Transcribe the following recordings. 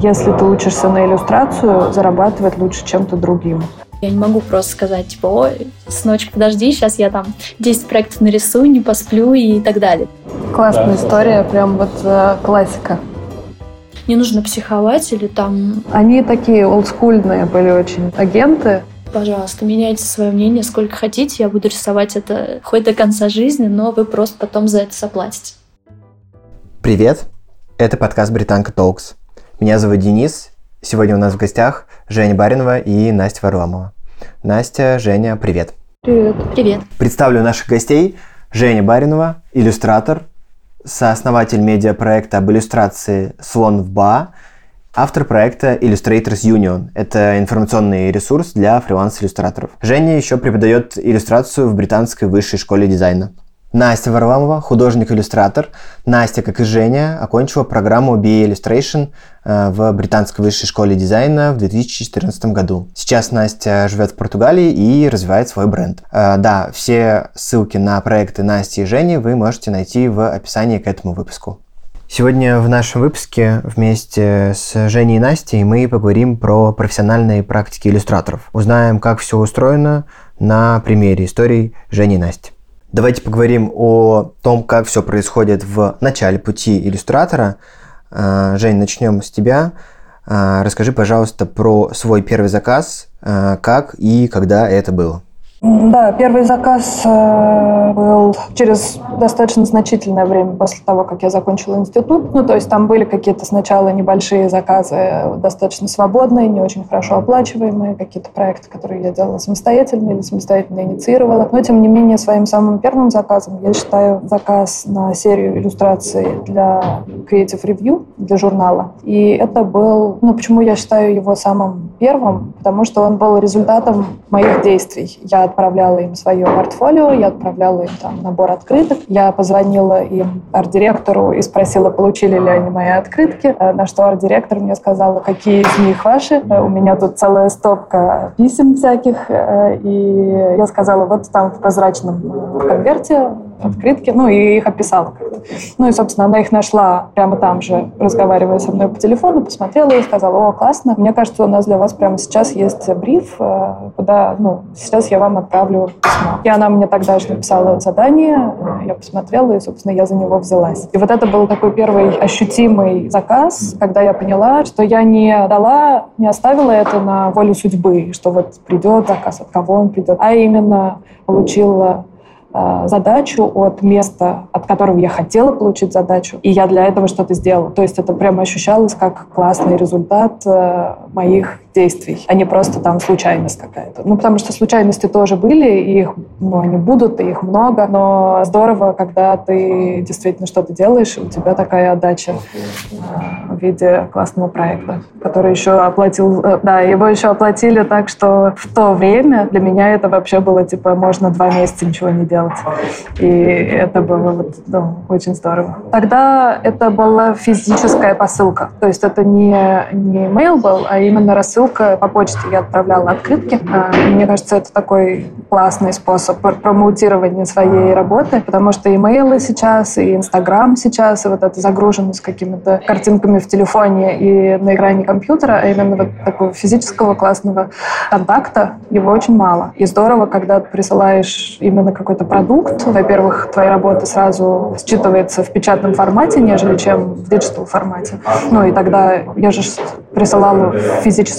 Если ты учишься на иллюстрацию, зарабатывать лучше чем-то другим. Я не могу просто сказать, типа, ой, сыночек, подожди, сейчас я там 10 проектов нарисую, не посплю и так далее. Классная да, история, прям вот э, классика. Не нужно психовать или там... Они такие олдскульные были очень агенты. Пожалуйста, меняйте свое мнение сколько хотите. Я буду рисовать это хоть до конца жизни, но вы просто потом за это заплатите. Привет! Это подкаст «Британка Толкс». Меня зовут Денис. Сегодня у нас в гостях Женя Баринова и Настя Варламова. Настя, Женя, привет. Привет. Привет. Представлю наших гостей. Женя Баринова, иллюстратор, сооснователь медиапроекта об иллюстрации «Слон в БА», автор проекта Illustrators Union. Это информационный ресурс для фриланс-иллюстраторов. Женя еще преподает иллюстрацию в британской высшей школе дизайна. Настя Варламова, художник-иллюстратор. Настя, как и Женя, окончила программу BA Illustration э, в Британской высшей школе дизайна в 2014 году. Сейчас Настя живет в Португалии и развивает свой бренд. Э, да, все ссылки на проекты Насти и Жени вы можете найти в описании к этому выпуску. Сегодня в нашем выпуске вместе с Женей и Настей мы поговорим про профессиональные практики иллюстраторов. Узнаем, как все устроено на примере истории Жени и Насти. Давайте поговорим о том, как все происходит в начале пути иллюстратора. А, Жень, начнем с тебя. А, расскажи, пожалуйста, про свой первый заказ, а, как и когда это было. Да, первый заказ э, был через достаточно значительное время после того, как я закончила институт. Ну, то есть там были какие-то сначала небольшие заказы, достаточно свободные, не очень хорошо оплачиваемые, какие-то проекты, которые я делала самостоятельно или самостоятельно инициировала. Но, тем не менее, своим самым первым заказом я считаю заказ на серию иллюстраций для Creative Review, для журнала. И это был, ну, почему я считаю его самым первым? Потому что он был результатом моих действий. Я отправляла им свое портфолио, я отправляла им там набор открыток. Я позвонила им арт-директору и спросила, получили ли они мои открытки, э, на что арт-директор мне сказала, какие из них ваши. Э, у меня тут целая стопка писем всяких, э, и я сказала, вот там в прозрачном конверте открытки, ну, и их описала. Ну, и, собственно, она их нашла прямо там же, разговаривая со мной по телефону, посмотрела и сказала, о, классно, мне кажется, у нас для вас прямо сейчас есть бриф, э, куда, ну, сейчас я вам отправлю письмо. И она мне тогда же написала задание, я посмотрела, и, собственно, я за него взялась. И вот это был такой первый ощутимый заказ, когда я поняла, что я не дала, не оставила это на волю судьбы, что вот придет заказ, от кого он придет, а именно получила Э, задачу от места, от которого я хотела получить задачу, и я для этого что-то сделала. То есть это прямо ощущалось как классный результат э, моих действий, а не просто там случайность какая-то. Ну, потому что случайности тоже были, и их, ну, они будут, и их много, но здорово, когда ты действительно что-то делаешь, и у тебя такая отдача э, в виде классного проекта, который еще оплатил, э, да, его еще оплатили так, что в то время для меня это вообще было, типа, можно два месяца ничего не делать. И это было вот, ну, очень здорово. Тогда это была физическая посылка, то есть это не, не email был, а именно рассылка рассылка по почте. Я отправляла открытки. А, мне кажется, это такой классный способ промоутирования своей работы, потому что имейлы сейчас, и Инстаграм сейчас, и вот эта загруженность какими-то картинками в телефоне и на экране компьютера, а именно вот такого физического классного контакта, его очень мало. И здорово, когда ты присылаешь именно какой-то продукт. Во-первых, твоя работа сразу считывается в печатном формате, нежели чем в digital формате. Ну и тогда я же присылала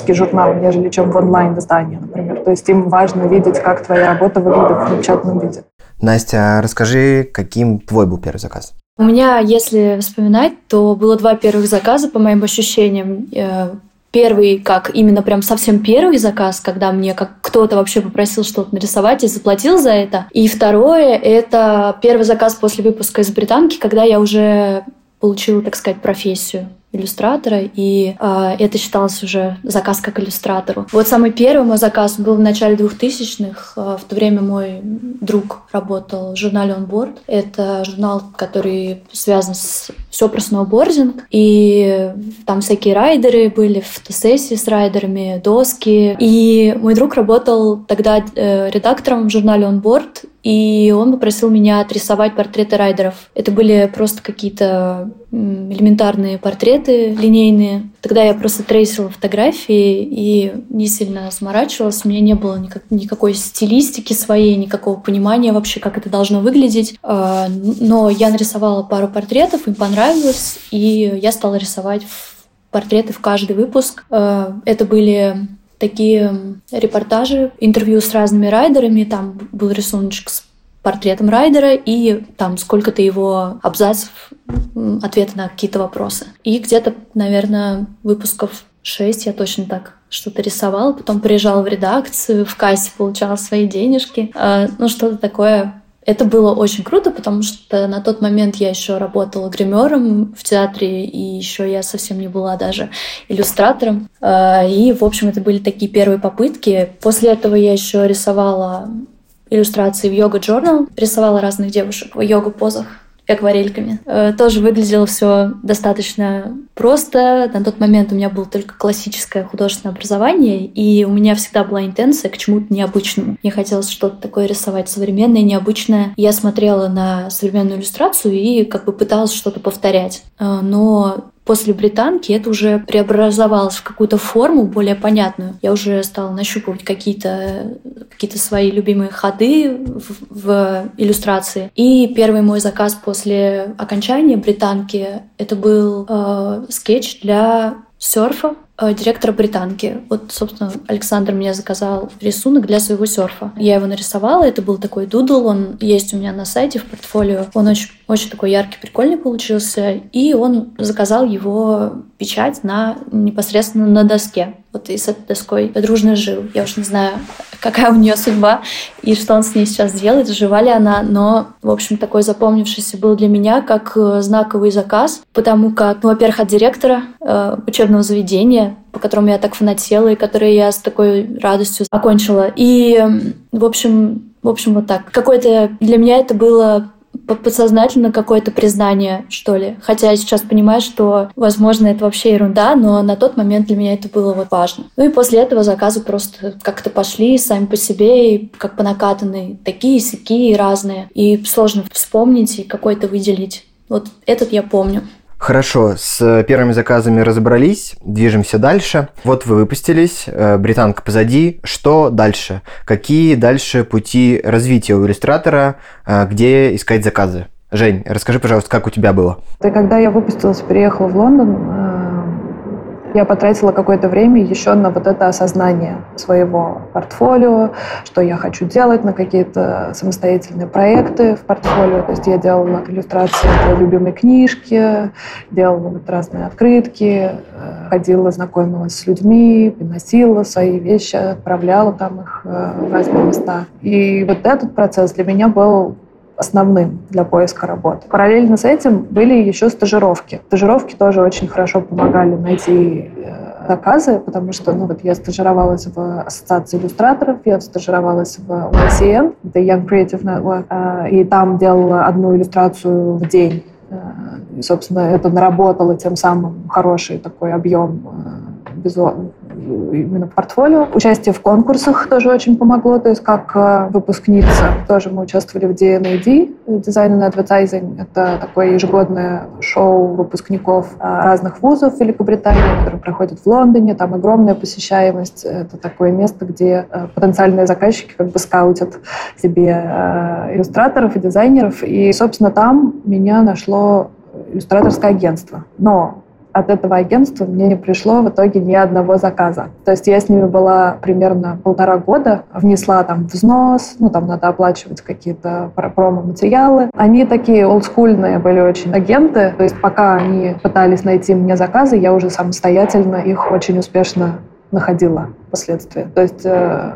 физический журнал, нежели чем в онлайн-издании, например. То есть им важно видеть, как твоя работа выглядит в печатном виде. Настя, расскажи, каким твой был первый заказ? У меня, если вспоминать, то было два первых заказа, по моим ощущениям. Э, первый, как именно прям совсем первый заказ, когда мне как кто-то вообще попросил что-то нарисовать и заплатил за это. И второе, это первый заказ после выпуска из британки, когда я уже получила, так сказать, профессию иллюстратора, и э, это считалось уже заказ как иллюстратору. Вот самый первый мой заказ был в начале 2000-х. Э, в то время мой друг работал в журнале On Board. Это журнал, который связан с все про сноубординг, и там всякие райдеры были, фотосессии с райдерами, доски. И мой друг работал тогда э, редактором в журнале Board, и он попросил меня отрисовать портреты райдеров. Это были просто какие-то элементарные портреты линейные. Тогда я просто трейсила фотографии и не сильно заморачивалась. У меня не было никак, никакой стилистики своей, никакого понимания вообще, как это должно выглядеть. А, но я нарисовала пару портретов, им понравилось, и я стала рисовать портреты в каждый выпуск. А, это были такие репортажи, интервью с разными райдерами. Там был рисуночек с портретом райдера и там сколько-то его абзацев, ответы на какие-то вопросы. И где-то, наверное, выпусков шесть я точно так что-то рисовала, потом приезжала в редакцию, в кассе получала свои денежки. А, ну, что-то такое это было очень круто, потому что на тот момент я еще работала гримером в театре, и еще я совсем не была даже иллюстратором. А, и, в общем, это были такие первые попытки. После этого я еще рисовала иллюстрации в йога-журнал, рисовала разных девушек в йога-позах акварельками. Э, тоже выглядело все достаточно просто. На тот момент у меня было только классическое художественное образование, и у меня всегда была интенция к чему-то необычному. Мне хотелось что-то такое рисовать современное, необычное. Я смотрела на современную иллюстрацию и как бы пыталась что-то повторять. Э, но после британки это уже преобразовалось в какую-то форму более понятную. Я уже стала нащупывать какие-то какие свои любимые ходы в, в иллюстрации. И первый мой заказ после окончания британки это был э, скетч для серфа директора британки. Вот, собственно, Александр мне заказал рисунок для своего серфа. Я его нарисовала, это был такой дудл, он есть у меня на сайте в портфолио. Он очень, очень такой яркий, прикольный получился. И он заказал его печать на непосредственно на доске. Вот и с этой доской дружно жил. Я уж не знаю, какая у нее судьба и что он с ней сейчас делает, жива ли она, но, в общем, такой запомнившийся был для меня как э, знаковый заказ, потому как, ну, во-первых, от директора э, учебного заведения, по которому я так фанатела и который я с такой радостью окончила. И, в общем, в общем, вот так. Какое-то для меня это было подсознательно какое-то признание, что ли. Хотя я сейчас понимаю, что, возможно, это вообще ерунда, но на тот момент для меня это было вот важно. Ну и после этого заказы просто как-то пошли сами по себе, и как по накатанной, такие, сякие, разные. И сложно вспомнить и какой-то выделить. Вот этот я помню. Хорошо, с первыми заказами разобрались, движемся дальше. Вот вы выпустились, э, британка позади. Что дальше? Какие дальше пути развития у иллюстратора? Э, где искать заказы? Жень, расскажи, пожалуйста, как у тебя было? Когда я выпустилась, переехала в Лондон, э, я потратила какое-то время еще на вот это осознание своего портфолио, что я хочу делать, на какие-то самостоятельные проекты в портфолио. То есть я делала иллюстрации для любимой книжки, делала вот разные открытки, э, ходила, знакомилась с людьми, приносила свои вещи, отправляла там их э, в разные места. И вот этот процесс для меня был основным для поиска работы. Параллельно с этим были еще стажировки. Стажировки тоже очень хорошо помогали найти э, заказы, потому что ну, вот я стажировалась в Ассоциации иллюстраторов, я стажировалась в YCN, это Young Creative Network, э, и там делала одну иллюстрацию в день. Э, и, собственно, это наработало тем самым хороший такой объем визуальный именно портфолио. Участие в конкурсах тоже очень помогло, то есть как э, выпускница тоже мы участвовали в DNAD, Design and Advertising. Это такое ежегодное шоу выпускников э, разных вузов Великобритании, которое проходит в Лондоне. Там огромная посещаемость. Это такое место, где э, потенциальные заказчики как бы скаутят себе иллюстраторов и дизайнеров. И, собственно, там меня нашло иллюстраторское агентство. Но от этого агентства мне не пришло в итоге ни одного заказа. То есть я с ними была примерно полтора года, внесла там взнос, ну там надо оплачивать какие-то промо-материалы. Они такие олдскульные были очень агенты, то есть пока они пытались найти мне заказы, я уже самостоятельно их очень успешно находила впоследствии. То есть э,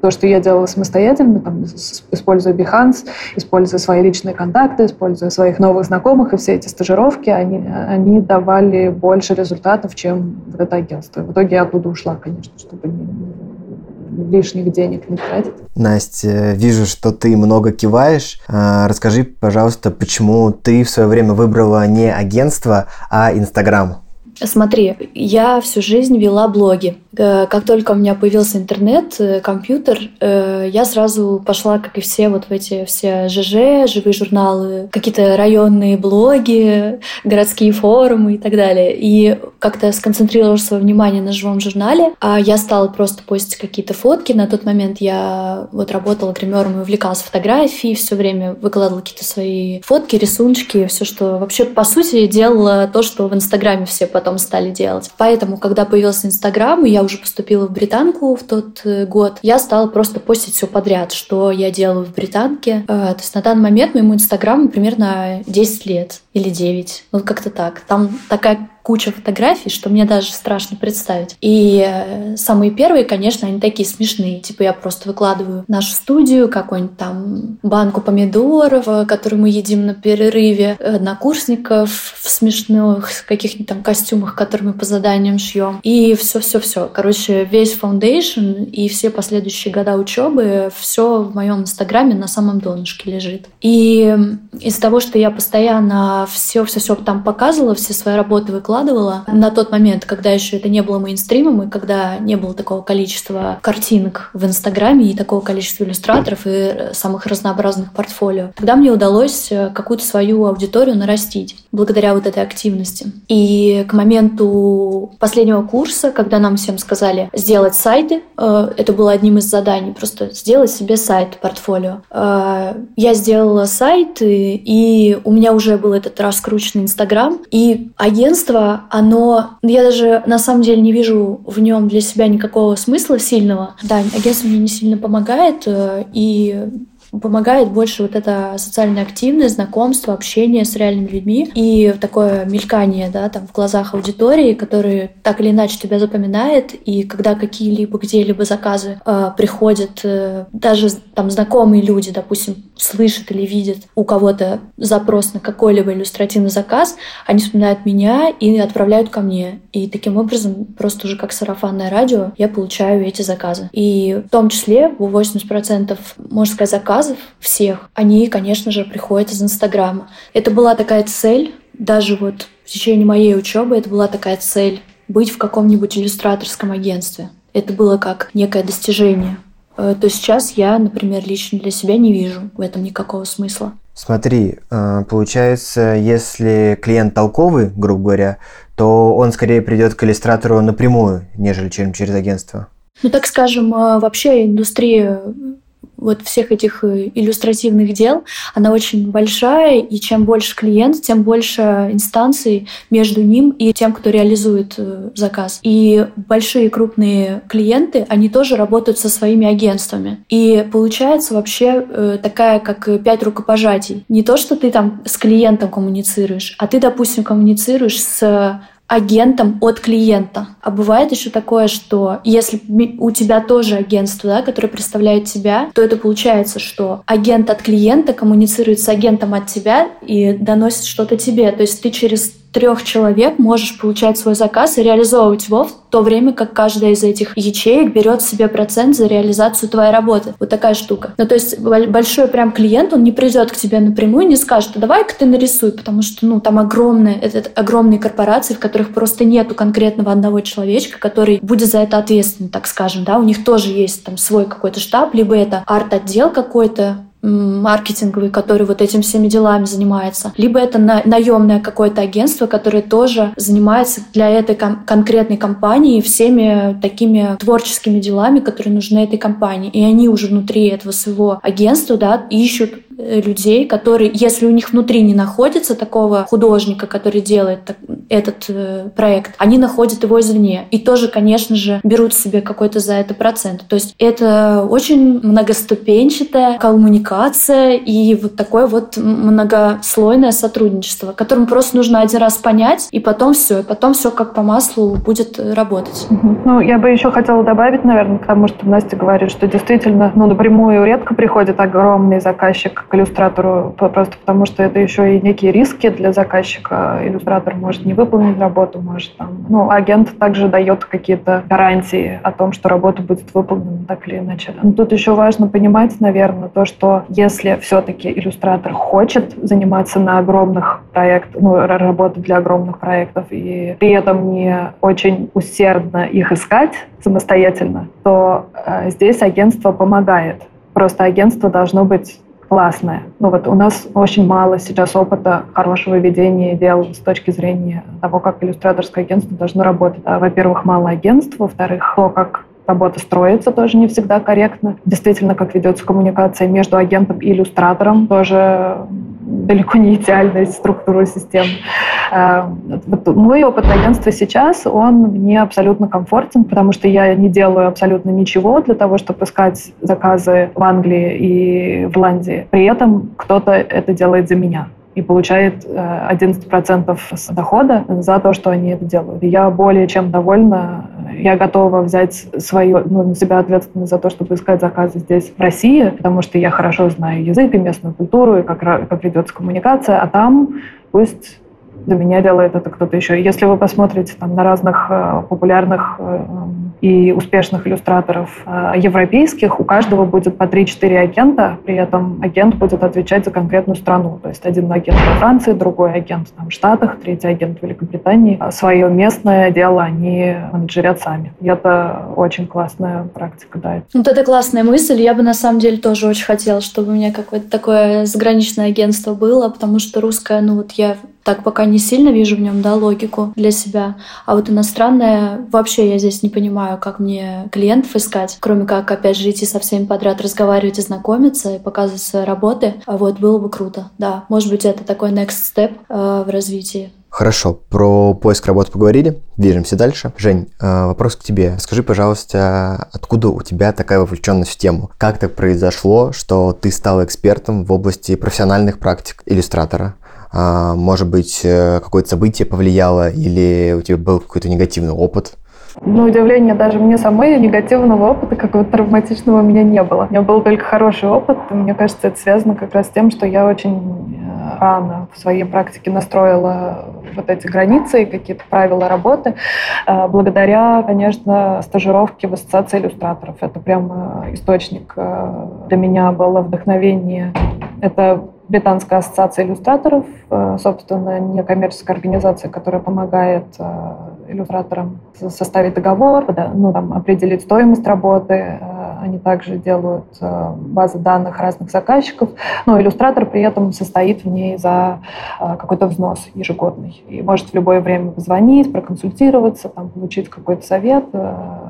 то, что я делала самостоятельно, там, используя Behance, используя свои личные контакты, используя своих новых знакомых, и все эти стажировки, они, они давали больше результатов, чем вот это агентство. В итоге я оттуда ушла, конечно, чтобы не, лишних денег не тратить. Настя, вижу, что ты много киваешь. А, расскажи, пожалуйста, почему ты в свое время выбрала не агентство, а Инстаграм? Смотри, я всю жизнь вела блоги. Э, как только у меня появился интернет, э, компьютер, э, я сразу пошла, как и все, вот в эти все ЖЖ, живые журналы, какие-то районные блоги, городские форумы и так далее. И как-то сконцентрировала свое внимание на живом журнале, а я стала просто постить какие-то фотки. На тот момент я вот работала гримером и увлекалась фотографией, все время выкладывала какие-то свои фотки, рисунки, все, что вообще, по сути, делала то, что в Инстаграме все потом стали делать. Поэтому, когда появился Инстаграм, я уже поступила в британку в тот э, год, я стала просто постить все подряд, что я делаю в британке. Э, то есть на данный момент моему инстаграму примерно 10 лет или 9. Вот как-то так. Там такая куча фотографий, что мне даже страшно представить. И э, самые первые, конечно, они такие смешные. Типа я просто выкладываю нашу студию, какую-нибудь там банку помидоров, э, которую мы едим на перерыве, однокурсников в смешных каких-нибудь там костюмах, которые мы по заданиям шьем. И все-все-все. Короче, весь foundation и все последующие года учебы, все в моем инстаграме на самом донышке лежит. И из-за того, что я постоянно все-все-все там показывала, все свои работы выкладывала, выкладывала на тот момент, когда еще это не было мейнстримом, и когда не было такого количества картинок в Инстаграме и такого количества иллюстраторов и э, самых разнообразных портфолио. Тогда мне удалось э, какую-то свою аудиторию нарастить благодаря вот этой активности. И к моменту последнего курса, когда нам всем сказали сделать сайты, э, это было одним из заданий, просто сделать себе сайт, портфолио. Я сделала сайт, и у меня уже был этот раскрученный Инстаграм, и агентство оно... Я даже на самом деле не вижу в нем для себя никакого смысла сильного. Да, агентство мне не сильно помогает, э, и помогает больше вот эта социальная активность, знакомство, общение с реальными людьми и такое мелькание, да, там в глазах аудитории, которые так или иначе тебя запоминает, и когда какие-либо где-либо заказы э, приходят, э, даже там знакомые люди, допустим, слышат или видят у кого-то запрос на какой-либо иллюстративный заказ, они вспоминают меня и отправляют ко мне. И таким образом, просто уже как сарафанное радио, я получаю эти заказы. И в том числе 80%, можно сказать, заказов заказов всех, они, конечно же, приходят из Инстаграма. Это была такая цель, даже вот в течение моей учебы это была такая цель быть в каком-нибудь иллюстраторском агентстве. Это было как некое достижение. Э, то сейчас я, например, лично для себя не вижу в этом никакого смысла. Смотри, э, получается, если клиент толковый, грубо говоря, то он скорее придет к иллюстратору напрямую, нежели чем через агентство. Ну, так скажем, э, вообще индустрия вот всех этих э, иллюстративных дел, она очень большая, и чем больше клиент, тем больше инстанций между ним и тем, кто реализует э, заказ. И большие крупные клиенты, они тоже работают со своими агентствами. И получается вообще э, такая, как пять рукопожатий. Не то, что ты там с клиентом коммуницируешь, а ты, допустим, коммуницируешь с агентом от клиента. А бывает еще такое, что если у тебя тоже агентство, да, которое представляет тебя, то это получается, что агент от клиента коммуницирует с агентом от тебя и доносит что-то тебе. То есть ты через трех человек можешь получать свой заказ и реализовывать его в то время как каждая из этих ячеек берет себе процент за реализацию твоей работы. Вот такая штука. Ну, то есть большой прям клиент, он не придет к тебе напрямую, не скажет, «А давай-ка ты нарисуй, потому что, ну, там огромные, это огромные корпорации, в которых просто нету конкретного одного человечка, который будет за это ответственен, так скажем, да, у них тоже есть там свой какой-то штаб, либо это арт-отдел какой-то, маркетинговый, который вот этим всеми делами занимается, либо это на, наемное какое-то агентство, которое тоже занимается для этой кон- конкретной компании всеми такими творческими делами, которые нужны этой компании. И они уже внутри этого своего агентства да, ищут людей, которые, если у них внутри не находится такого художника, который делает этот э, проект, они находят его извне. И тоже, конечно же, берут себе какой-то за это процент. То есть это очень многоступенчатая коммуникация и вот такое вот многослойное сотрудничество, которому просто нужно один раз понять, и потом все, и потом все как по маслу будет работать. Ну, я бы еще хотела добавить, наверное, потому что Настя говорит, что действительно, ну, напрямую редко приходит огромный заказчик к иллюстратору, просто потому что это еще и некие риски для заказчика. Иллюстратор может не выполнить работу, может там... Ну, агент также дает какие-то гарантии о том, что работа будет выполнена так или иначе. Но тут еще важно понимать, наверное, то, что если все-таки иллюстратор хочет заниматься на огромных проектах, ну, работать для огромных проектов, и при этом не очень усердно их искать самостоятельно, то э, здесь агентство помогает. Просто агентство должно быть классное. Ну вот у нас очень мало сейчас опыта хорошего ведения дел с точки зрения того, как иллюстраторское агентство должно работать. Во-первых, мало агентств, во-вторых, то, как работа строится, тоже не всегда корректно. Действительно, как ведется коммуникация между агентом и иллюстратором, тоже далеко не идеальная структура системы. А, мой опыт агентства сейчас, он мне абсолютно комфортен, потому что я не делаю абсолютно ничего для того, чтобы искать заказы в Англии и в Ирландии. При этом кто-то это делает за меня и получает 11% э, дохода за то, что они это делают. я более чем довольна. Я готова взять свою, ну, на себя ответственность за то, чтобы искать заказы здесь, в России, потому что я хорошо знаю язык и местную культуру, и как, как ведется коммуникация, а там пусть за меня делает это кто-то еще. Если вы посмотрите там, на разных э, популярных э, и успешных иллюстраторов э, европейских, у каждого будет по 3-4 агента, при этом агент будет отвечать за конкретную страну. То есть один агент во Франции, другой агент там, в Штатах, третий агент в Великобритании. А свое местное дело они менеджерят сами. И это очень классная практика, да. Вот это классная мысль. Я бы на самом деле тоже очень хотела, чтобы у меня какое-то такое заграничное агентство было, потому что русское, ну вот я так пока не сильно вижу в нем, да, логику для себя. А вот иностранное вообще я здесь не понимаю, как мне клиентов искать, кроме как, опять же, идти со всеми подряд разговаривать и знакомиться и показывать свои работы. А вот было бы круто, да. Может быть, это такой next step э, в развитии. Хорошо, про поиск работы поговорили, движемся дальше. Жень, э, вопрос к тебе. Скажи, пожалуйста, откуда у тебя такая вовлеченность в тему? Как так произошло, что ты стал экспертом в области профессиональных практик иллюстратора? А, может быть, э, какое-то событие повлияло или у тебя был какой-то негативный опыт? На удивление, даже мне самой негативного опыта, какого-то травматичного у меня не было. У меня был только хороший опыт. И мне кажется, это связано как раз с тем, что я очень э, рано в своей практике настроила вот эти границы и какие-то правила работы, э, благодаря, конечно, стажировке в Ассоциации иллюстраторов. Это прям источник для меня было вдохновение. Это Британская ассоциация иллюстраторов, э, собственно, некоммерческая организация, которая помогает э, иллюстраторам составить договор, ну, там, определить стоимость работы. Э, они также делают базы данных разных заказчиков, но иллюстратор при этом состоит в ней за какой-то взнос ежегодный. И может в любое время позвонить, проконсультироваться, там, получить какой-то совет,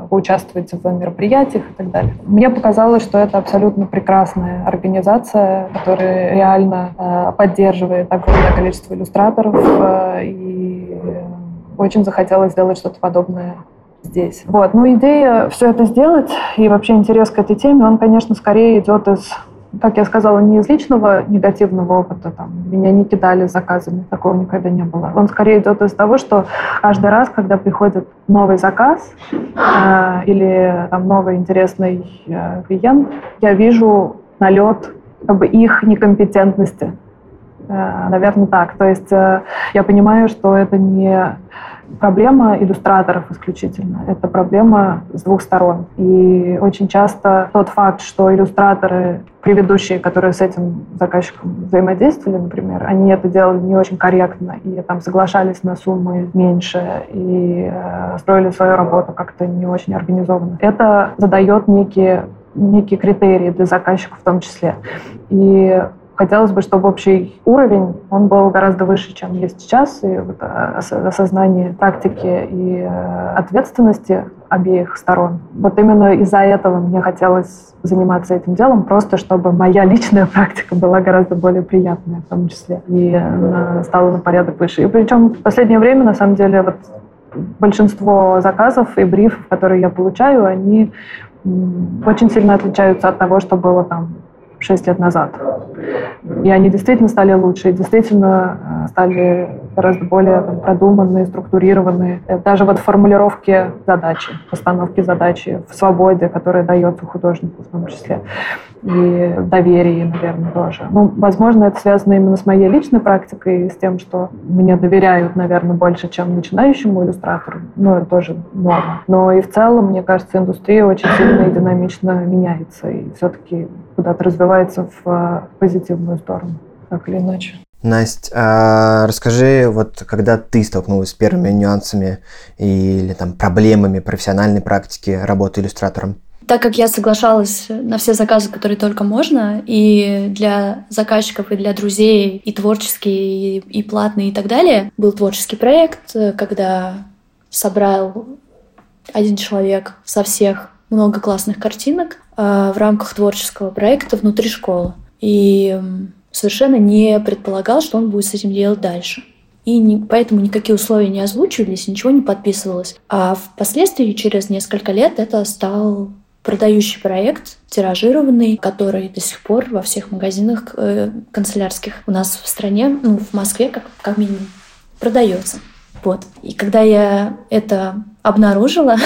поучаствовать в мероприятиях и так далее. Мне показалось, что это абсолютно прекрасная организация, которая реально э, поддерживает огромное количество иллюстраторов, э, и очень захотелось сделать что-то подобное здесь. Вот. Ну, идея все это сделать и вообще интерес к этой теме, он, конечно, скорее идет из как я сказала, не из личного негативного опыта, там, меня не кидали заказами, такого никогда не было. Он скорее идет из того, что каждый раз, когда приходит новый заказ э, или там, новый интересный э, клиент, я вижу налет как бы, их некомпетентности. Э, наверное, так. То есть э, я понимаю, что это не проблема иллюстраторов исключительно. Это проблема с двух сторон. И очень часто тот факт, что иллюстраторы, предыдущие, которые с этим заказчиком взаимодействовали, например, они это делали не очень корректно и там соглашались на суммы меньше и э, строили свою работу как-то не очень организованно. Это задает некие некие критерии для заказчиков в том числе. И Хотелось бы, чтобы общий уровень, он был гораздо выше, чем есть сейчас, и вот э, осознание практики и э, ответственности обеих сторон. Вот именно из-за этого мне хотелось заниматься этим делом, просто чтобы моя личная практика была гораздо более приятная в том числе, и стала на порядок выше. И причем в последнее время, на самом деле, вот большинство заказов и брифов, которые я получаю, они очень сильно отличаются от того, что было там 6 лет назад. И они действительно стали лучше, и действительно э, стали гораздо более там, продуманные, структурированные. Э, даже вот формулировки задачи, постановки задачи в свободе, которая дается художнику в том числе. И доверии, наверное, тоже. Ну, возможно, это связано именно с моей личной практикой, с тем, что мне доверяют, наверное, больше, чем начинающему иллюстратору. Ну, это тоже норма. Но и в целом, мне кажется, индустрия очень сильно и динамично меняется, и все-таки куда-то развивается в э, позитивную сторону, так или иначе. Настя, а расскажи, вот когда ты столкнулась с первыми нюансами или там проблемами профессиональной практики работы иллюстратором? Так как я соглашалась на все заказы, которые только можно, и для заказчиков, и для друзей, и творческие, и, и платные, и так далее, был творческий проект, когда собрал один человек со всех много классных картинок э, в рамках творческого проекта внутри школы. И совершенно не предполагал, что он будет с этим делать дальше. И не, поэтому никакие условия не озвучивались, ничего не подписывалось. А впоследствии, через несколько лет, это стал продающий проект, тиражированный, который до сих пор во всех магазинах э, канцелярских у нас в стране, ну, в Москве как, как минимум, продается. Вот. И когда я это обнаружила,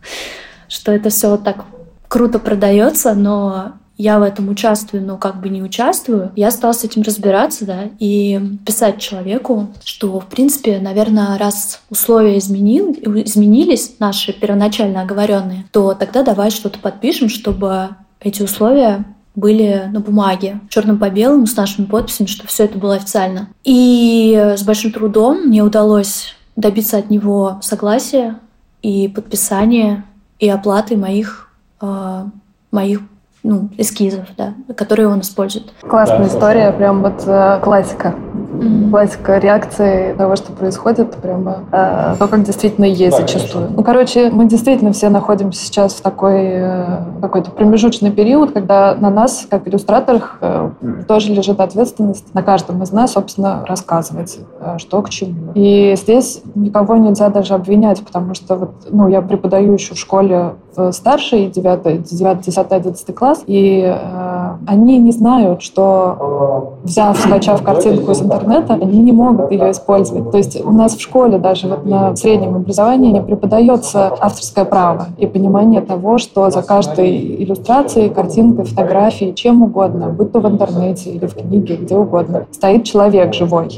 что это все так круто продается, но я в этом участвую, но как бы не участвую, я стала с этим разбираться, да, и писать человеку, что, в принципе, наверное, раз условия изменил, изменились, наши первоначально оговоренные, то тогда давай что-то подпишем, чтобы эти условия были на бумаге, черным по белому, с нашими подписями, чтобы все это было официально. И с большим трудом мне удалось добиться от него согласия и подписания и оплаты моих, э, моих ну, эскизов, да, которые он использует. Классная да, история, прям вот э, классика. Mm-hmm. Классика реакции того, что происходит, прямо э, то, как действительно есть зачастую. Ну, короче, мы действительно все находимся сейчас в такой э, какой-то промежуточный период, когда на нас, как иллюстраторах, э, тоже лежит ответственность на каждом из нас, собственно, рассказывать, э, что к чему. И здесь никого нельзя даже обвинять, потому что вот, ну, я преподаю еще в школе в старший, 9, 9 10, 11 класс, и э, они не знают, что взяв, скачав картинку из интернета, они не могут ее использовать. То есть у нас в школе даже вот на среднем образовании не преподается авторское право и понимание того, что за каждой иллюстрацией, картинкой, фотографией, чем угодно, будь то в интернете или в книге, где угодно, стоит человек живой,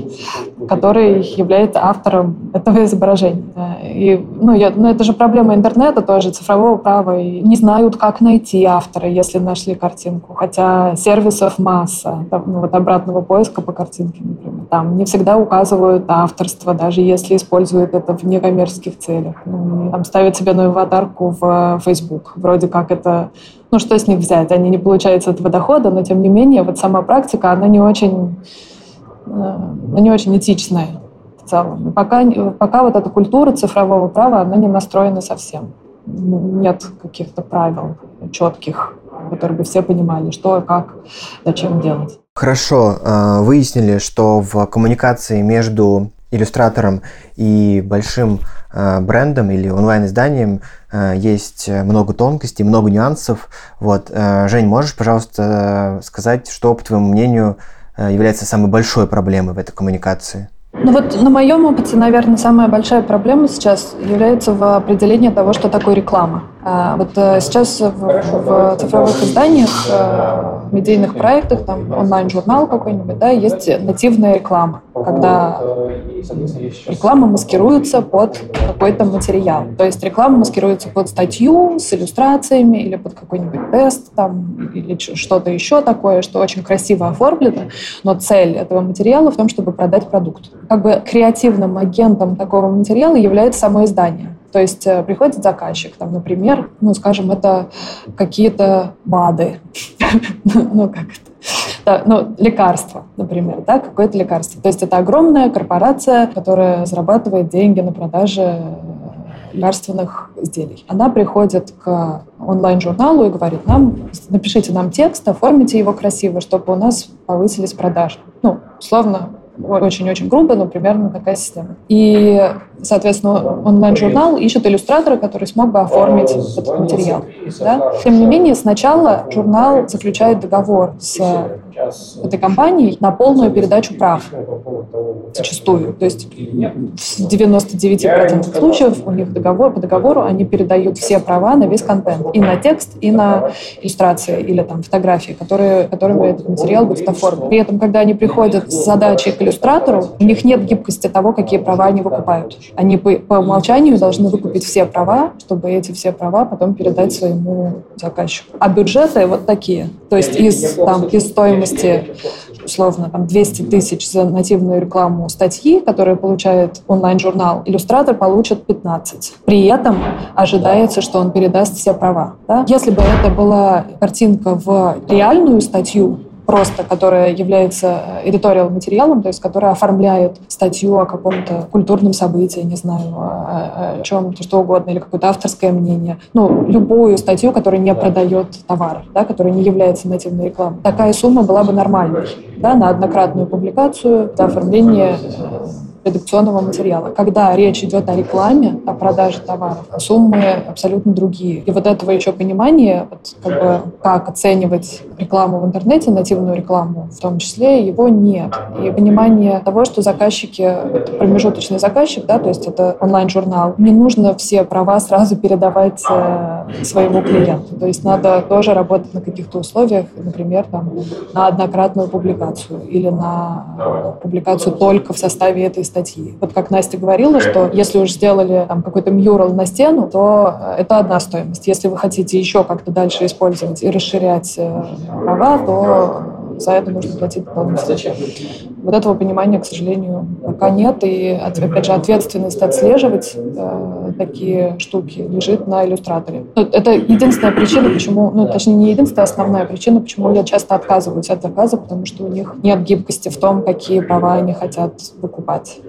который является автором этого изображения. И, ну, я, ну, это же проблема интернета тоже, цифрового права. И не знают, как найти автора, если нашли картинку. Хотя сервисов масса. Ну, вот обратного поиска по картинке, например. Там не всегда указывают авторство, даже если используют это в некоммерческих целях. Ну, там ставят себе новую аватарку в Facebook. Вроде как это... Ну, что с них взять? Они не получают с этого дохода, но тем не менее, вот сама практика, она не очень, э, не очень этичная целом. пока, пока вот эта культура цифрового права, она не настроена совсем. Нет каких-то правил четких, которые бы все понимали, что, как, зачем делать. Хорошо, а, выяснили, что в коммуникации между иллюстратором и большим а, брендом или онлайн-изданием а, есть много тонкостей, много нюансов. Вот. Жень, можешь, пожалуйста, сказать, что, по твоему мнению, является самой большой проблемой в этой коммуникации? Ну вот на моем опыте, наверное, самая большая проблема сейчас является в определении того, что такое реклама. А вот э, сейчас в, в цифровых изданиях, э, в медийных проектах, там онлайн-журнал какой-нибудь, да, есть нативная реклама, когда реклама маскируется под какой-то материал. То есть реклама маскируется под статью с иллюстрациями или под какой-нибудь тест там, или что-то еще такое, что очень красиво оформлено, но цель этого материала в том, чтобы продать продукт. Как бы креативным агентом такого материала является само издание. То есть э, приходит заказчик, там, например, ну, скажем, это какие-то БАДы, ну, как это, да, ну, лекарство, например, да, какое-то лекарство. То есть это огромная корпорация, которая зарабатывает деньги на продаже лекарственных изделий. Она приходит к онлайн-журналу и говорит нам, напишите нам текст, оформите его красиво, чтобы у нас повысились продажи. Ну, условно, очень-очень грубо, но примерно такая система. И, соответственно, онлайн-журнал ищет иллюстратора, который смог бы оформить этот материал. Да? Тем не менее, сначала журнал заключает договор с этой компании на полную передачу прав зачастую. То есть в 99% случаев у них договор, по договору они передают все права на весь контент. И на текст, и на иллюстрации или там фотографии, которые, которыми этот материал будет оформлен. При этом, когда они приходят с задачей к иллюстратору, у них нет гибкости того, какие права они выкупают. Они по, по умолчанию должны выкупить все права, чтобы эти все права потом передать своему заказчику. А бюджеты вот такие. То есть из, там, из стоимости условно там 200 тысяч за нативную рекламу статьи, которую получает онлайн-журнал, иллюстратор получит 15. При этом ожидается, что он передаст все права. Да? Если бы это была картинка в реальную статью, просто, которая является эдиториал материалом, то есть которая оформляет статью о каком-то культурном событии, не знаю, о, о чем-то, что угодно, или какое-то авторское мнение. Ну, любую статью, которая не продает товар, да, которая не является нативной рекламой. Такая сумма была бы нормальной да, на однократную публикацию, за оформление э, редакционного материала. Когда речь идет о рекламе, о продаже товаров, суммы абсолютно другие. И вот этого еще понимания, вот, как, бы, как оценивать рекламу в интернете, нативную рекламу в том числе, его нет. И понимание того, что заказчики, это промежуточный заказчик, да, то есть это онлайн-журнал, не нужно все права сразу передавать э, своему клиенту. То есть надо тоже работать на каких-то условиях, например, там, на однократную публикацию или на публикацию только в составе этой статьи. Вот как Настя говорила, что если уж сделали там какой-то мюрал на стену, то э, это одна стоимость. Если вы хотите еще как-то дальше использовать и расширять э, права, то за это нужно платить дополнительно. Вот этого понимания, к сожалению, пока нет. И, опять же, ответственность отслеживать э, такие штуки лежит на иллюстраторе. Ну, это единственная причина, почему, ну, точнее, не единственная, а основная причина, почему я часто отказываюсь от заказа, потому что у них нет гибкости в том, какие права они хотят выкупать.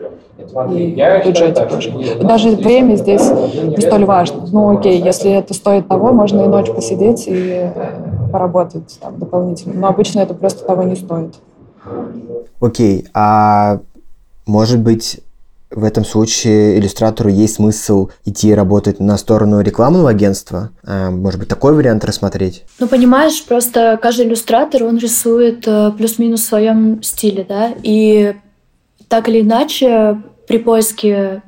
И бюджете тоже. Даже время здесь не столь важно. Ну, окей, если это стоит того, можно и ночь посидеть и поработать там, дополнительно. Но обычно это просто того не стоит. Окей, а может быть в этом случае иллюстратору есть смысл идти работать на сторону рекламного агентства? А, может быть, такой вариант рассмотреть? Ну, понимаешь, просто каждый иллюстратор, он рисует э, плюс-минус в своем стиле, да, и так или иначе при поиске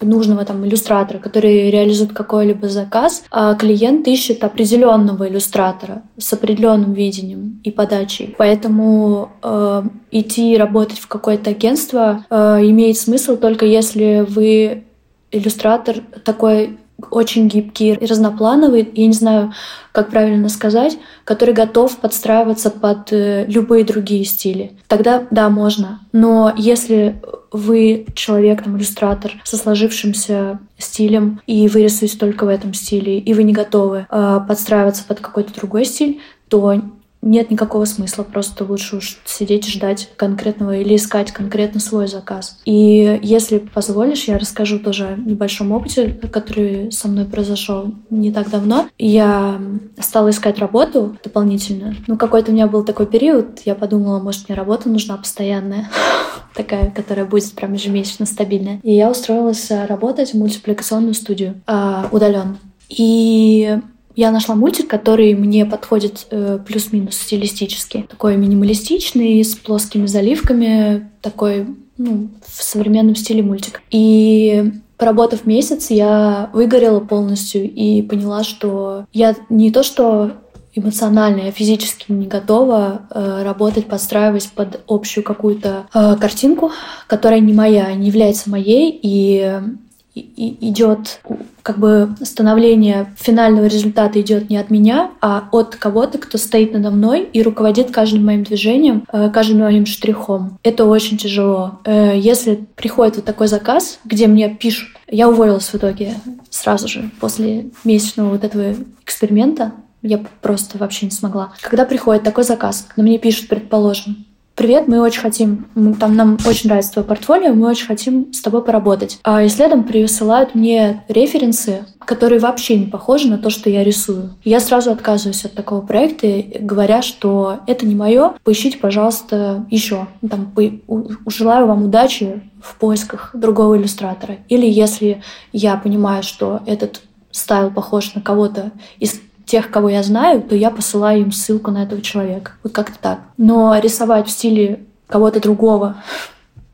нужного там иллюстратора, который реализует какой-либо заказ, а клиент ищет определенного иллюстратора с определенным видением и подачей. Поэтому э, идти работать в какое-то агентство э, имеет смысл только если вы иллюстратор такой очень гибкий и разноплановый, я не знаю, как правильно сказать, который готов подстраиваться под э, любые другие стили. Тогда да, можно. Но если вы человек, там, иллюстратор со сложившимся стилем, и вы рисуете только в этом стиле, и вы не готовы э, подстраиваться под какой-то другой стиль, то нет никакого смысла, просто лучше уж сидеть и ждать конкретного или искать конкретно свой заказ. И если позволишь, я расскажу тоже о небольшом опыте, который со мной произошел не так давно. Я стала искать работу дополнительно. Ну, какой-то у меня был такой период, я подумала, может, мне работа нужна постоянная, такая, которая будет прям ежемесячно стабильная. И я устроилась работать в мультипликационную студию а, удаленно. И я нашла мультик, который мне подходит э, плюс-минус стилистически. Такой минималистичный, с плоскими заливками, такой ну, в современном стиле мультик. И Поработав месяц, я выгорела полностью и поняла, что я не то что эмоционально, я физически не готова э, работать, подстраиваясь под общую какую-то э, картинку, которая не моя, не является моей, и идет как бы становление финального результата идет не от меня, а от кого-то, кто стоит надо мной и руководит каждым моим движением, э, каждым моим штрихом. Это очень тяжело. Э, если приходит вот такой заказ, где мне пишут, я уволилась в итоге сразу же после месячного вот этого эксперимента, я просто вообще не смогла. Когда приходит такой заказ, когда мне пишут, предположим, привет, мы очень хотим, там нам очень нравится твое портфолио, мы очень хотим с тобой поработать. А и следом присылают мне референсы, которые вообще не похожи на то, что я рисую. Я сразу отказываюсь от такого проекта, говоря, что это не мое, поищите, пожалуйста, еще. Там, желаю вам удачи в поисках другого иллюстратора. Или если я понимаю, что этот стайл похож на кого-то из тех, кого я знаю, то я посылаю им ссылку на этого человека. Вот как-то так. Но рисовать в стиле кого-то другого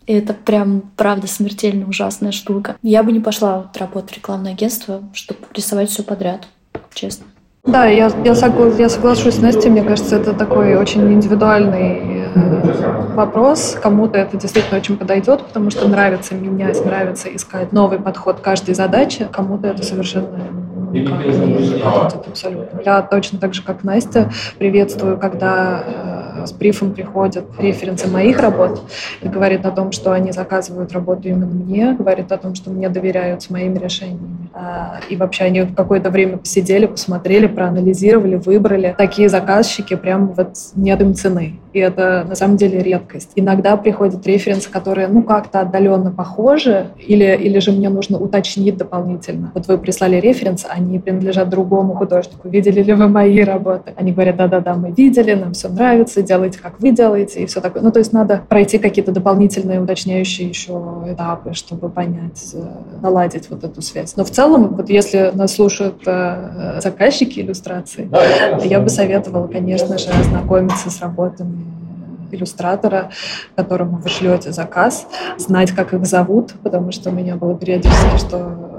это прям, правда, смертельно ужасная штука. Я бы не пошла вот работать в рекламное агентство, чтобы рисовать все подряд, честно. Да, я, я, согла, я соглашусь с Настей. Мне кажется, это такой очень индивидуальный э, вопрос. Кому-то это действительно очень подойдет, потому что нравится менять, нравится искать новый подход к каждой задаче. Кому-то это совершенно абсолютно. Я точно так же, как Настя, приветствую, когда э, с брифом приходят референсы моих работ и говорит о том, что они заказывают работу именно мне, говорит о том, что мне доверяют с моими решениями. А, и вообще они какое-то время посидели, посмотрели, проанализировали, выбрали. Такие заказчики прям вот нет им цены. И это на самом деле редкость. Иногда приходят референсы, которые ну как-то отдаленно похожи, или, или же мне нужно уточнить дополнительно. Вот вы прислали референс, они принадлежат другому художнику. Видели ли вы мои работы? Они говорят, да-да-да, мы видели, нам все нравится, делайте, как вы делаете, и все такое. Ну, то есть надо пройти какие-то дополнительные уточняющие еще этапы, чтобы понять, э, наладить вот эту связь. Но в целом, вот если нас слушают э, заказчики иллюстрации, я бы советовала, конечно же, ознакомиться с работами иллюстратора, которому вы шлете заказ, знать, как их зовут, потому что у меня было периодически, что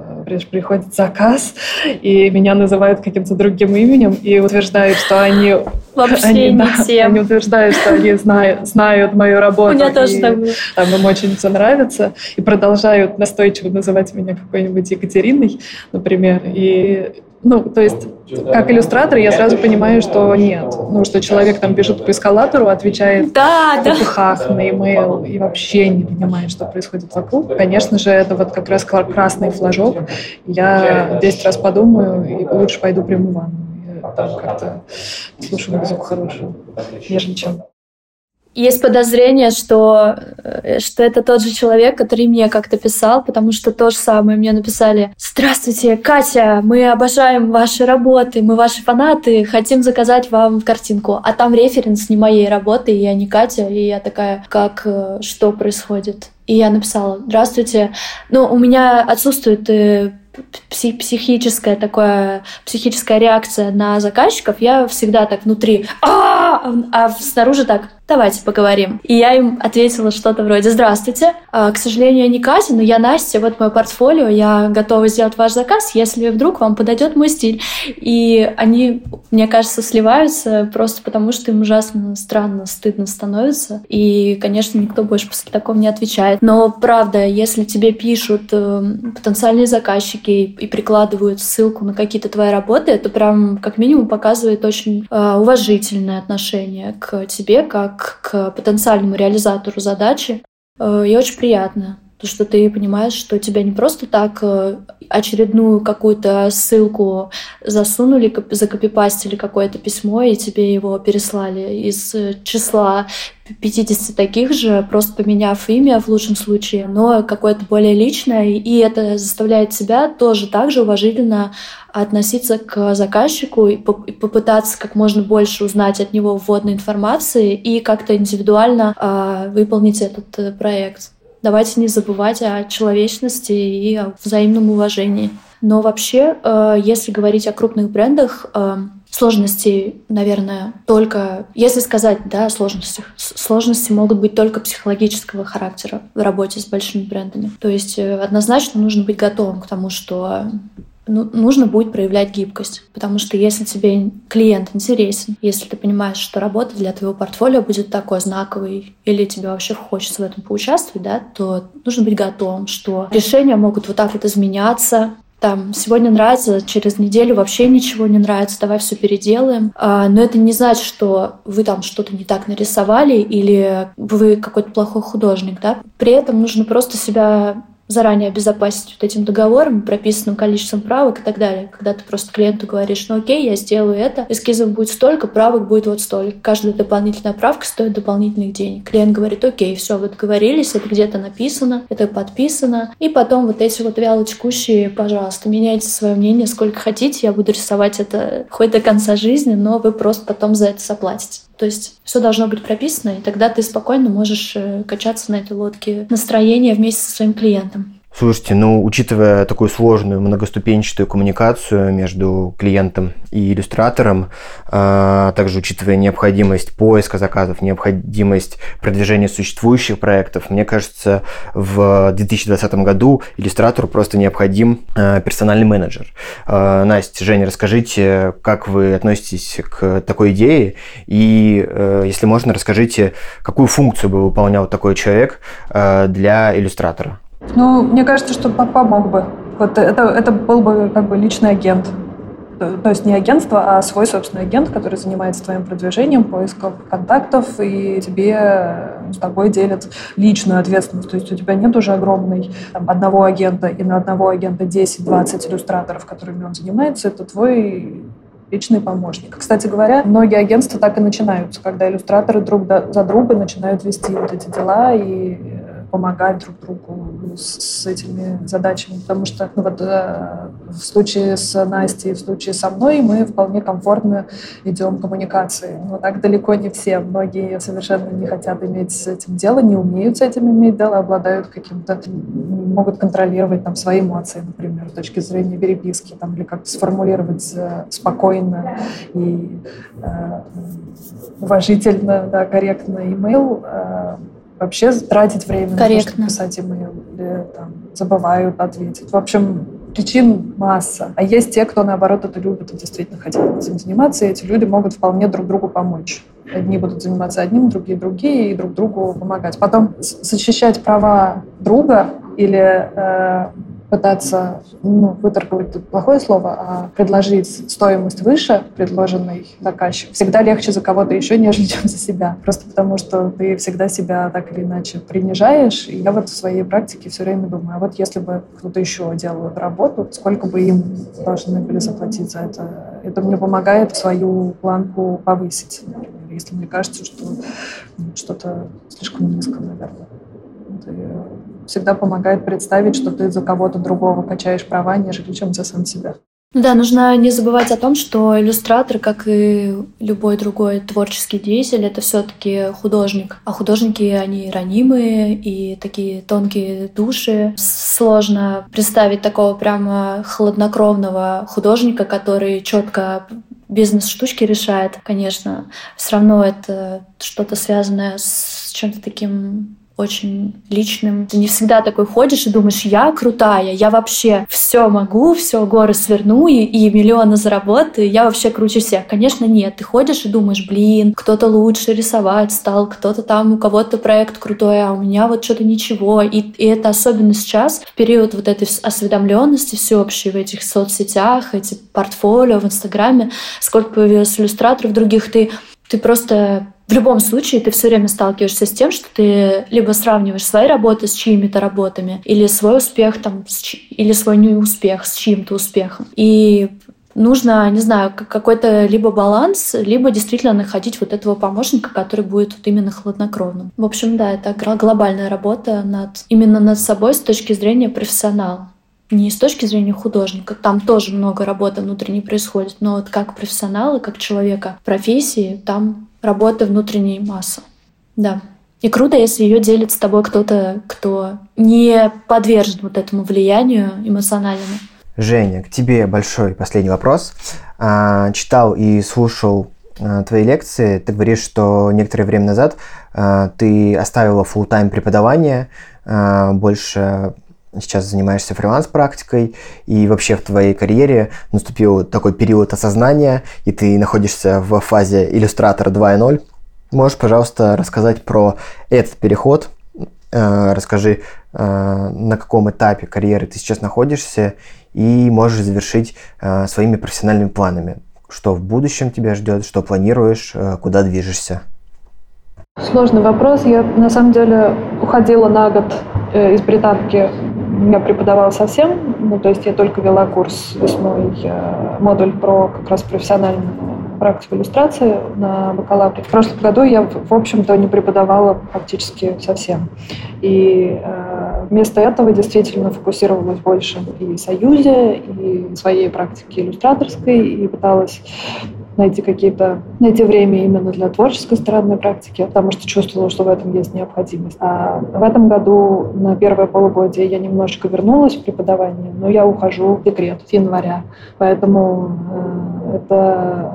приходит заказ, и меня называют каким-то другим именем, и утверждают, что они... Вообще они, не да, тем. Они утверждают, что они знают, знают мою работу. У меня тоже так было. Там им очень все нравится, и продолжают настойчиво называть меня какой-нибудь Екатериной, например, и ну, то есть, как иллюстратор, я сразу понимаю, что нет. Ну, что человек там бежит по эскалатору, отвечает да, в да. попыхах на имейл и вообще не понимает, что происходит вокруг. Конечно же, это вот как раз красный флажок. Я 10 раз подумаю и лучше пойду приму ванну. Там как-то слушаю музыку хорошую, нежели чем есть подозрение, что, э, что это тот же человек, который мне как-то писал, потому что то же самое мне написали. Здравствуйте, Катя, мы обожаем ваши работы, мы ваши фанаты, хотим заказать вам картинку. А там референс не моей работы, и я не Катя, и я такая, как, э, что происходит? И я написала, здравствуйте, ну, у меня отсутствует э, психическая такая психическая реакция на заказчиков, я всегда так внутри, а, а снаружи так, давайте поговорим. И я им ответила что-то вроде «Здравствуйте, а, к сожалению, я не Катя, но я Настя, вот мое портфолио, я готова сделать ваш заказ, если вдруг вам подойдет мой стиль». И они, мне кажется, сливаются просто потому, что им ужасно странно, стыдно становится. И, конечно, никто больше после такого не отвечает. Но, правда, если тебе пишут э, потенциальные заказчики и прикладывают ссылку на какие-то твои работы, это прям как минимум показывает очень э, уважительное отношение к тебе, как к потенциальному реализатору задачи. Э, и очень приятно. То, что ты понимаешь, что тебя не просто так э, очередную какую-то ссылку засунули, закопипастили какое-то письмо, и тебе его переслали из числа 50 таких же, просто поменяв имя в лучшем случае, но какое-то более личное, и это заставляет себя тоже так же уважительно относиться к заказчику и попытаться как можно больше узнать от него вводной информации и как-то индивидуально э, выполнить этот э, проект. Давайте не забывать о человечности и о взаимном уважении. Но вообще, э, если говорить о крупных брендах, э, сложности, наверное, только, если сказать, да, о сложностях, сложности могут быть только психологического характера в работе с большими брендами. То есть э, однозначно нужно быть готовым к тому, что ну, нужно будет проявлять гибкость. Потому что если тебе клиент интересен, если ты понимаешь, что работа для твоего портфолио будет такой знаковой, или тебе вообще хочется в этом поучаствовать, да, то нужно быть готовым, что решения могут вот так вот изменяться, там, сегодня нравится, через неделю вообще ничего не нравится, давай все переделаем. А, но это не значит, что вы там что-то не так нарисовали или вы какой-то плохой художник, да. При этом нужно просто себя заранее обезопасить вот этим договором, прописанным количеством правок и так далее. Когда ты просто клиенту говоришь, ну окей, я сделаю это, эскизов будет столько, правок будет вот столько. Каждая дополнительная правка стоит дополнительных денег. Клиент говорит, окей, все, вы договорились, это где-то написано, это подписано. И потом вот эти вот вялочкущие, пожалуйста, меняйте свое мнение сколько хотите, я буду рисовать это хоть до конца жизни, но вы просто потом за это заплатите. То есть все должно быть прописано, и тогда ты спокойно можешь э, качаться на этой лодке настроения вместе со своим клиентом. Слушайте, ну, учитывая такую сложную многоступенчатую коммуникацию между клиентом и иллюстратором, а также учитывая необходимость поиска заказов, необходимость продвижения существующих проектов, мне кажется, в 2020 году иллюстратору просто необходим а, персональный менеджер. А, Настя, Женя, расскажите, как вы относитесь к такой идее, и, э, если можно, расскажите, какую функцию бы выполнял такой человек для иллюстратора. Ну, мне кажется, что помог бы. Вот это, это был бы как бы личный агент. То есть не агентство, а свой собственный агент, который занимается твоим продвижением, поиском контактов, и тебе с тобой делит личную ответственность. То есть у тебя нет уже огромной там, одного агента и на одного агента 10-20 иллюстраторов, которыми он занимается. Это твой личный помощник. Кстати говоря, многие агентства так и начинаются, когда иллюстраторы друг за друга начинают вести вот эти дела и помогать друг другу с, этими задачами, потому что ну, вот, э, в случае с Настей, в случае со мной мы вполне комфортно идем коммуникации. Но так далеко не все. Многие совершенно не хотят иметь с этим дело, не умеют с этим иметь дело, обладают каким-то, могут контролировать там свои эмоции, например, с точки зрения переписки, там, или как сформулировать э, спокойно и э, уважительно, да, корректно имейл. Э, вообще тратить время Корректно. на то, чтобы писать имейл, или там, забывают ответить. В общем, причин масса. А есть те, кто, наоборот, это любит и действительно хотят этим заниматься, и эти люди могут вполне друг другу помочь. Одни будут заниматься одним, другие другие, и друг другу помогать. Потом защищать права друга или э, пытаться ну, выторговать тут плохое слово, а предложить стоимость выше предложенной заказчик всегда легче за кого-то еще, нежели чем за себя. Просто потому, что ты всегда себя так или иначе принижаешь. И я вот в своей практике все время думаю, а вот если бы кто-то еще делал эту работу, сколько бы им должны были заплатить за это? Это мне помогает свою планку повысить, например, если мне кажется, что что-то слишком низко, наверное всегда помогает представить, что ты за кого-то другого качаешь права, нежели чем за сам себя. Да, нужно не забывать о том, что иллюстратор, как и любой другой творческий деятель, это все-таки художник. А художники, они ранимые и такие тонкие души. Сложно представить такого прямо хладнокровного художника, который четко бизнес-штучки решает, конечно. Все равно это что-то связанное с чем-то таким очень личным. Ты не всегда такой ходишь и думаешь, я крутая, я вообще все могу, все горы сверну и, и миллионы заработаю, я вообще круче всех. Конечно, нет. Ты ходишь и думаешь, блин, кто-то лучше рисовать стал, кто-то там, у кого-то проект крутой, а у меня вот что-то ничего. И, и это особенно сейчас, в период вот этой осведомленности всеобщей в этих соцсетях, эти портфолио в Инстаграме, сколько появилось иллюстраторов других, ты ты просто в любом случае ты все время сталкиваешься с тем, что ты либо сравниваешь свои работы с чьими-то работами, или свой успех там, или свой неуспех с чьим-то успехом. И нужно, не знаю, какой-то либо баланс, либо действительно находить вот этого помощника, который будет вот именно хладнокровным. В общем, да, это глобальная работа над, именно над собой с точки зрения профессионала не с точки зрения художника, там тоже много работы внутренней происходит, но вот как профессионала, как человека профессии, там работы внутренней масса. Да. И круто, если ее делит с тобой кто-то, кто не подвержен вот этому влиянию эмоциональному. Женя, к тебе большой последний вопрос. А, читал и слушал а, твои лекции. Ты говоришь, что некоторое время назад а, ты оставила full тайм преподавание, больше сейчас занимаешься фриланс-практикой, и вообще в твоей карьере наступил такой период осознания, и ты находишься в фазе иллюстратора 2.0. Можешь, пожалуйста, рассказать про этот переход, э, расскажи, э, на каком этапе карьеры ты сейчас находишься, и можешь завершить э, своими профессиональными планами. Что в будущем тебя ждет, что планируешь, куда движешься? Сложный вопрос. Я на самом деле уходила на год из британки я преподавала совсем, ну, то есть я только вела курс весной, модуль про как раз профессиональную практику иллюстрации на бакалавре. В прошлом году я, в общем-то, не преподавала практически совсем. И э, вместо этого действительно фокусировалась больше и в Союзе, и в своей практике иллюстраторской, и пыталась найти какие-то, найти время именно для творческой стороны практики, потому что чувствовала, что в этом есть необходимость. А в этом году на первое полугодие я немножечко вернулась в преподавание, но я ухожу в декрет с января. Поэтому э, это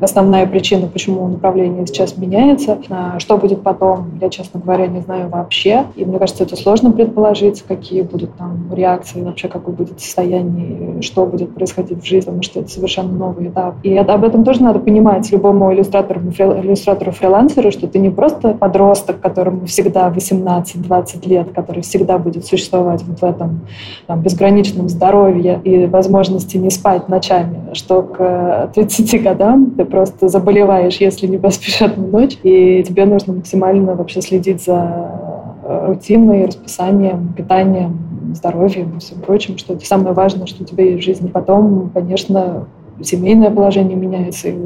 основная причина, почему направление сейчас меняется. А, что будет потом, я, честно говоря, не знаю вообще. И мне кажется, это сложно предположить, какие будут там реакции, вообще какое будет состояние, что будет происходить в жизни, потому что это совершенно новый этап. И это, об этом тоже надо понимать любому иллюстратору, иллюстратору фрилансеру, что ты не просто подросток, которому всегда 18-20 лет, который всегда будет существовать вот в этом там, безграничном здоровье и возможности не спать ночами, что к 30 годам ты просто заболеваешь, если не поспишь одну ночь, и тебе нужно максимально вообще следить за э, рутиной, расписанием, питанием, здоровьем и всем прочим, что это самое важное, что у тебя есть в жизни. Потом, конечно, семейное положение меняется, и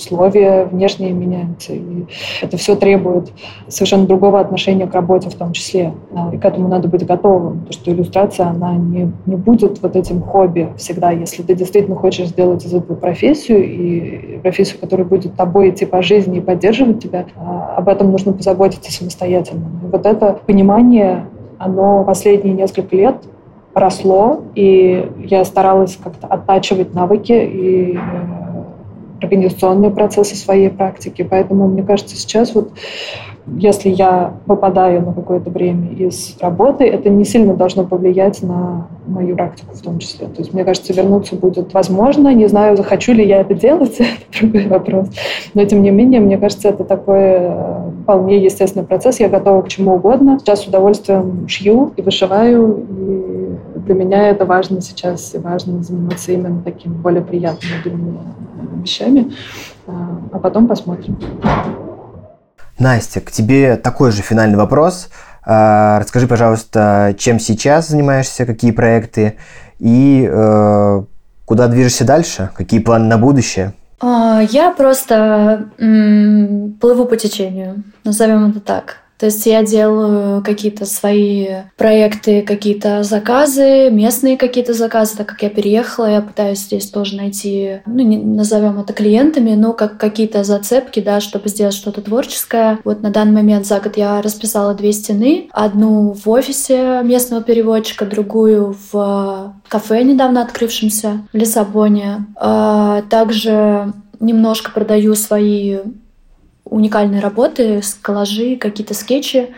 условия внешние меняются. И это все требует совершенно другого отношения к работе в том числе. А, и к этому надо быть готовым, потому что иллюстрация, она не, не будет вот этим хобби всегда. Если ты действительно хочешь сделать из этого профессию, и профессию, которая будет тобой идти по жизни и поддерживать тебя, а, об этом нужно позаботиться самостоятельно. И вот это понимание, оно последние несколько лет росло, и я старалась как-то оттачивать навыки и э, организационные процессы своей практики. Поэтому, мне кажется, сейчас вот если я попадаю на какое-то время из работы, это не сильно должно повлиять на мою практику в том числе. То есть, мне кажется, вернуться будет возможно. Не знаю, захочу ли я это делать, это другой вопрос. Но, тем не менее, мне кажется, это такой э, вполне естественный процесс. Я готова к чему угодно. Сейчас с удовольствием шью и вышиваю. И для меня это важно сейчас. И важно заниматься именно такими более приятными для меня вещами. А, а потом посмотрим. Настя, к тебе такой же финальный вопрос. А, расскажи, пожалуйста, чем сейчас занимаешься, какие проекты и э, куда движешься дальше, какие планы на будущее? А, я просто м- плыву по течению, назовем это так. То есть я делаю какие-то свои проекты, какие-то заказы, местные какие-то заказы, так как я переехала, я пытаюсь здесь тоже найти, ну, не назовем это клиентами, но как какие-то зацепки, да, чтобы сделать что-то творческое. Вот на данный момент за год я расписала две стены. Одну в офисе местного переводчика, другую в кафе, недавно открывшемся в Лиссабоне. А также немножко продаю свои уникальные работы, коллажи, какие-то скетчи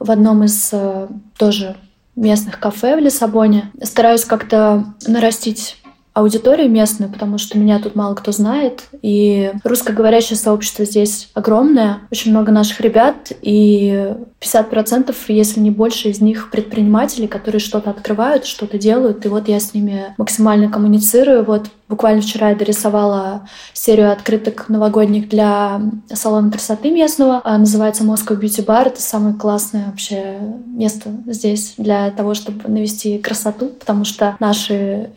в одном из э, тоже местных кафе в Лиссабоне. Стараюсь как-то нарастить аудиторию местную, потому что меня тут мало кто знает, и русскоговорящее сообщество здесь огромное, очень много наших ребят, и 50%, если не больше из них предприниматели, которые что-то открывают, что-то делают, и вот я с ними максимально коммуницирую. Вот буквально вчера я дорисовала серию открыток новогодних для салона красоты местного. А, называется Moscow Beauty Bar. Это самое классное вообще место здесь для того, чтобы навести красоту, потому что наши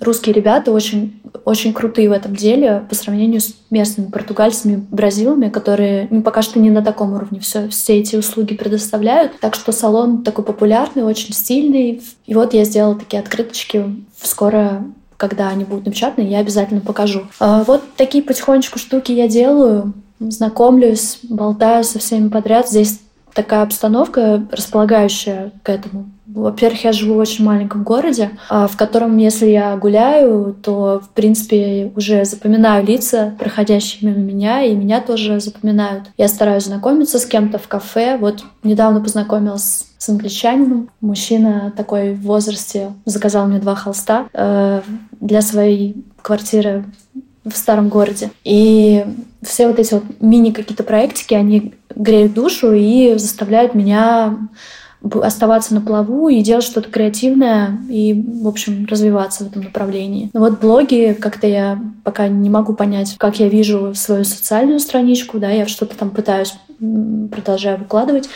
русские ребята очень, очень крутые в этом деле по сравнению с местными португальцами, бразилами, которые ну, пока что не на таком уровне все, все эти услуги предоставляют. Так что салон такой популярный, очень стильный. И вот я сделала такие открыточки. Скоро когда они будут напечатаны, я обязательно покажу. А вот такие потихонечку штуки я делаю, знакомлюсь, болтаю со всеми подряд. Здесь такая обстановка, располагающая к этому. Во-первых, я живу в очень маленьком городе, а, в котором, если я гуляю, то, в принципе, уже запоминаю лица, проходящие мимо меня, и меня тоже запоминают. Я стараюсь знакомиться с кем-то в кафе. Вот недавно познакомилась с англичанином. Мужчина такой в возрасте заказал мне два холста э, для своей квартиры в старом городе. И все вот эти вот мини какие-то проектики, они греют душу и заставляют меня оставаться на плаву и делать что-то креативное и, в общем, развиваться в этом направлении. Но вот блоги, как-то я пока не могу понять, как я вижу свою социальную страничку, да, я что-то там пытаюсь, продолжаю выкладывать,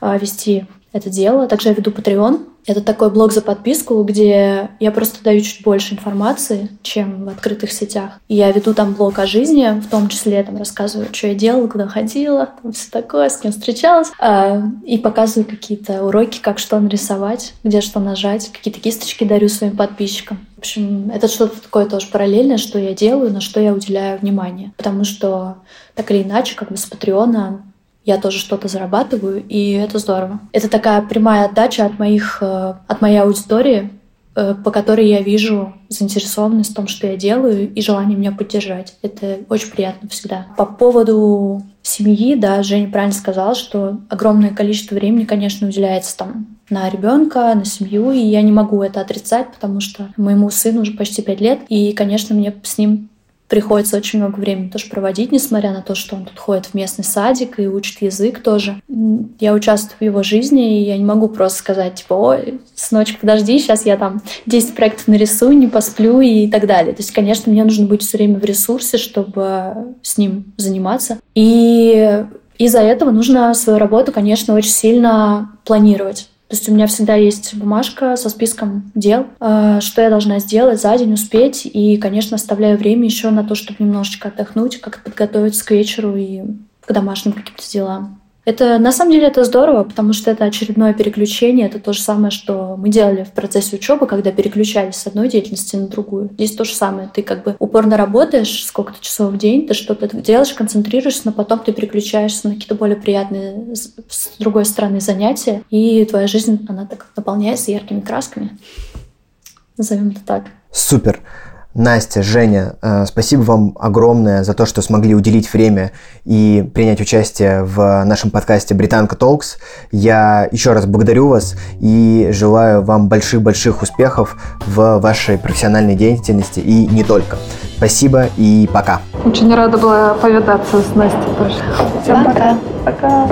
а, вести это дело. Также я веду Patreon. Это такой блог за подписку, где я просто даю чуть больше информации, чем в открытых сетях. Я веду там блог о жизни, в том числе там рассказываю, что я делала, куда ходила, там все такое, с кем встречалась. А, и показываю какие-то уроки, как что нарисовать, где что нажать, какие-то кисточки дарю своим подписчикам. В общем, это что-то такое тоже параллельное, что я делаю, на что я уделяю внимание. Потому что так или иначе, как бы с Патреона я тоже что-то зарабатываю, и это здорово. Это такая прямая отдача от моих, э, от моей аудитории, э, по которой я вижу заинтересованность в том, что я делаю, и желание меня поддержать. Это очень приятно всегда. По поводу семьи, да, Женя правильно сказала, что огромное количество времени, конечно, уделяется там на ребенка, на семью, и я не могу это отрицать, потому что моему сыну уже почти пять лет, и, конечно, мне с ним приходится очень много времени тоже проводить, несмотря на то, что он тут ходит в местный садик и учит язык тоже. Я участвую в его жизни, и я не могу просто сказать, типа, ой, сыночек, подожди, сейчас я там 10 проектов нарисую, не посплю и так далее. То есть, конечно, мне нужно быть все время в ресурсе, чтобы с ним заниматься. И из-за этого нужно свою работу, конечно, очень сильно планировать. То есть у меня всегда есть бумажка со списком дел, э, что я должна сделать за день, успеть. И, конечно, оставляю время еще на то, чтобы немножечко отдохнуть, как подготовиться к вечеру и к домашним каким-то делам. Это на самом деле это здорово, потому что это очередное переключение. Это то же самое, что мы делали в процессе учебы, когда переключались с одной деятельности на другую. Здесь то же самое. Ты как бы упорно работаешь сколько-то часов в день, ты что-то делаешь, концентрируешься, но потом ты переключаешься на какие-то более приятные с другой стороны занятия, и твоя жизнь, она так наполняется яркими красками. Назовем это так. Супер. Настя, Женя, э, спасибо вам огромное за то, что смогли уделить время и принять участие в нашем подкасте «Британка Толкс». Я еще раз благодарю вас и желаю вам больших-больших успехов в вашей профессиональной деятельности и не только. Спасибо и пока. Очень рада была повидаться с Настей тоже. Всем пока. Пока.